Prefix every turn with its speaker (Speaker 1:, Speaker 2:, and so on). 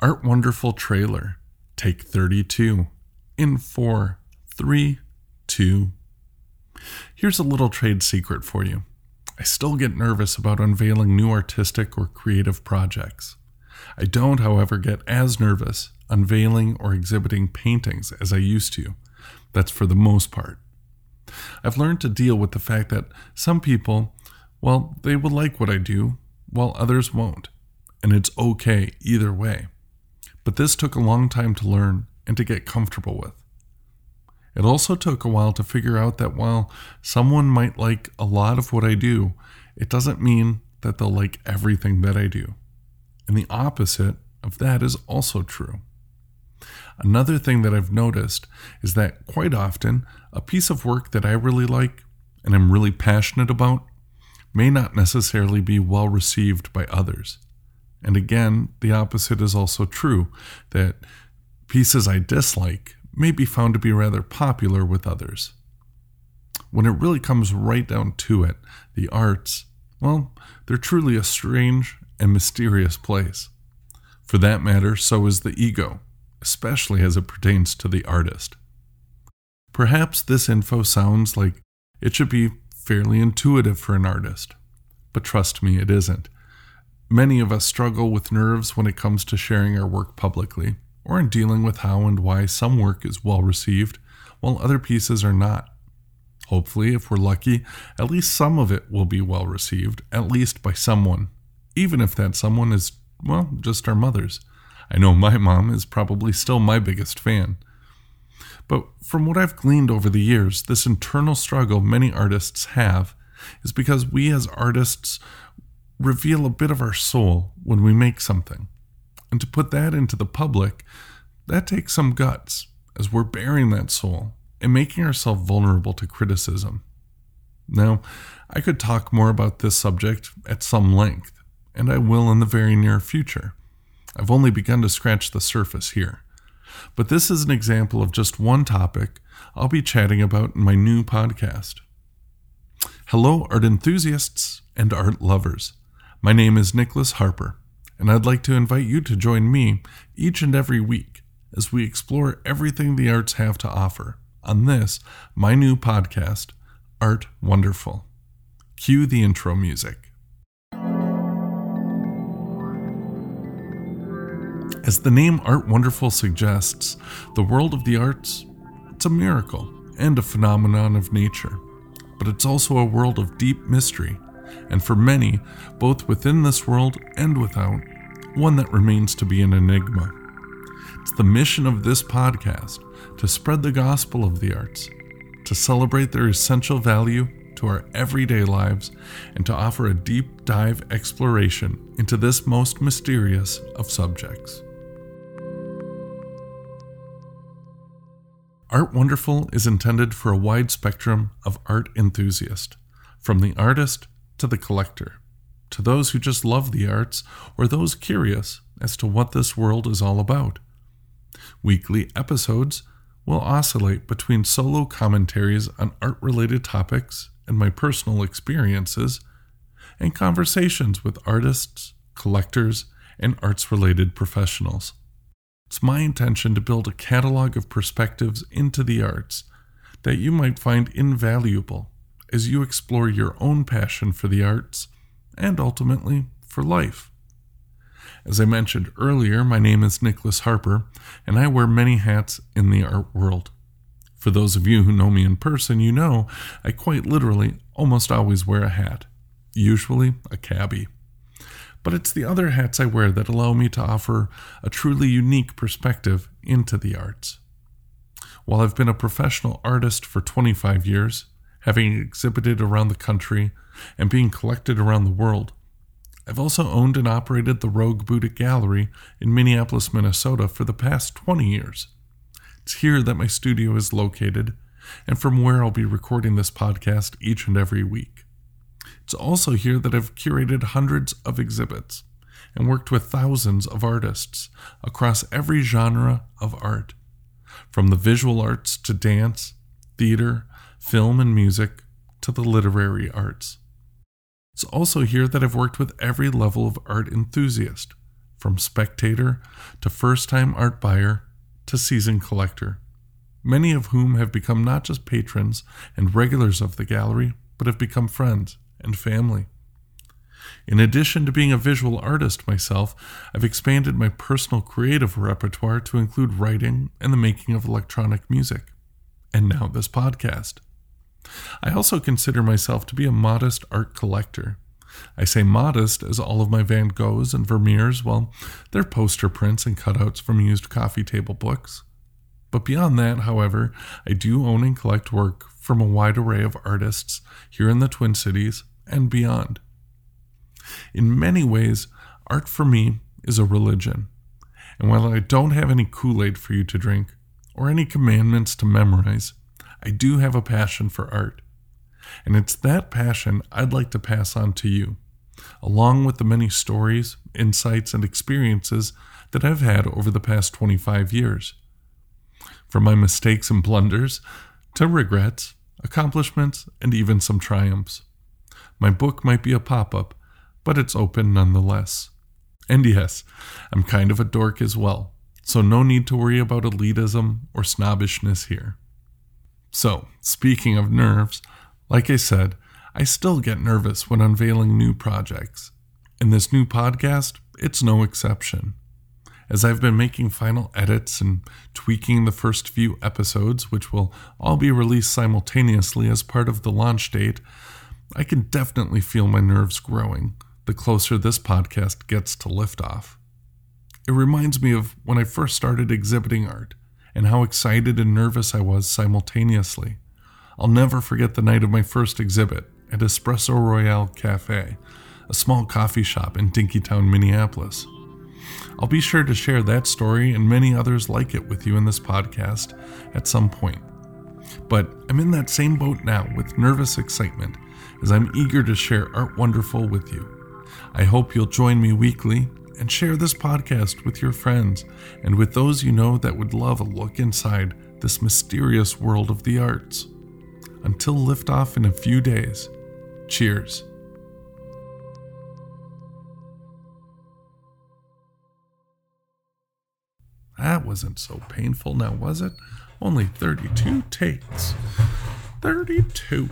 Speaker 1: Art Wonderful trailer. Take 32. In 4, 3, 2. Here's a little trade secret for you. I still get nervous about unveiling new artistic or creative projects. I don't, however, get as nervous unveiling or exhibiting paintings as I used to. That's for the most part. I've learned to deal with the fact that some people, well, they will like what I do, while others won't. And it's okay either way. But this took a long time to learn and to get comfortable with. It also took a while to figure out that while someone might like a lot of what I do, it doesn't mean that they'll like everything that I do. And the opposite of that is also true. Another thing that I've noticed is that quite often a piece of work that I really like and am really passionate about may not necessarily be well received by others. And again, the opposite is also true that pieces I dislike may be found to be rather popular with others. When it really comes right down to it, the arts, well, they're truly a strange and mysterious place. For that matter, so is the ego, especially as it pertains to the artist. Perhaps this info sounds like it should be fairly intuitive for an artist, but trust me, it isn't. Many of us struggle with nerves when it comes to sharing our work publicly, or in dealing with how and why some work is well received, while other pieces are not. Hopefully, if we're lucky, at least some of it will be well received, at least by someone, even if that someone is, well, just our mothers. I know my mom is probably still my biggest fan. But from what I've gleaned over the years, this internal struggle many artists have is because we as artists reveal a bit of our soul when we make something. And to put that into the public, that takes some guts, as we're baring that soul and making ourselves vulnerable to criticism. Now, I could talk more about this subject at some length, and I will in the very near future. I've only begun to scratch the surface here. But this is an example of just one topic I'll be chatting about in my new podcast. Hello, art enthusiasts and art lovers. My name is Nicholas Harper, and I'd like to invite you to join me each and every week as we explore everything the arts have to offer on this, my new podcast, Art Wonderful. Cue the intro music. As the name Art Wonderful suggests, the world of the arts, it's a miracle and a phenomenon of nature, but it's also a world of deep mystery and for many, both within this world and without, one that remains to be an enigma. It's the mission of this podcast to spread the gospel of the arts, to celebrate their essential value to our everyday lives, and to offer a deep dive exploration into this most mysterious of subjects. Art Wonderful is intended for a wide spectrum of art enthusiasts, from the artist to the collector, to those who just love the arts, or those curious as to what this world is all about. Weekly episodes will oscillate between solo commentaries on art related topics and my personal experiences, and conversations with artists, collectors, and arts related professionals. It's my intention to build a catalog of perspectives into the arts that you might find invaluable as you explore your own passion for the arts and ultimately for life. As I mentioned earlier, my name is Nicholas Harper, and I wear many hats in the art world. For those of you who know me in person, you know I quite literally almost always wear a hat, usually a cabbie. But it's the other hats I wear that allow me to offer a truly unique perspective into the arts. While I've been a professional artist for 25 years, having exhibited around the country and being collected around the world. I've also owned and operated the Rogue Buddha Gallery in Minneapolis, Minnesota for the past 20 years. It's here that my studio is located and from where I'll be recording this podcast each and every week. It's also here that I've curated hundreds of exhibits and worked with thousands of artists across every genre of art, from the visual arts to dance, theater, film and music, to the literary arts. It's also here that I've worked with every level of art enthusiast, from spectator to first time art buyer to seasoned collector, many of whom have become not just patrons and regulars of the gallery, but have become friends and family. In addition to being a visual artist myself, I've expanded my personal creative repertoire to include writing and the making of electronic music, and now this podcast. I also consider myself to be a modest art collector. I say modest as all of my Van Goghs and Vermeers, well, they're poster prints and cutouts from used coffee table books. But beyond that, however, I do own and collect work from a wide array of artists here in the Twin Cities and beyond. In many ways, art for me is a religion. And while I don't have any Kool Aid for you to drink or any commandments to memorize, I do have a passion for art. And it's that passion I'd like to pass on to you, along with the many stories, insights, and experiences that I've had over the past 25 years. From my mistakes and blunders to regrets, accomplishments, and even some triumphs. My book might be a pop up, but it's open nonetheless. And yes, I'm kind of a dork as well, so no need to worry about elitism or snobbishness here. So, speaking of nerves, like I said, I still get nervous when unveiling new projects. In this new podcast, it's no exception. As I've been making final edits and tweaking the first few episodes, which will all be released simultaneously as part of the launch date, I can definitely feel my nerves growing the closer this podcast gets to liftoff. It reminds me of when I first started exhibiting art and how excited and nervous I was simultaneously. I'll never forget the night of my first exhibit at Espresso Royale Cafe, a small coffee shop in Dinkytown, Minneapolis. I'll be sure to share that story and many others like it with you in this podcast at some point. But I'm in that same boat now with nervous excitement as I'm eager to share Art Wonderful with you. I hope you'll join me weekly and share this podcast with your friends and with those you know that would love a look inside this mysterious world of the arts. Until liftoff in a few days, cheers. That wasn't so painful now, was it? Only 32 takes. 32.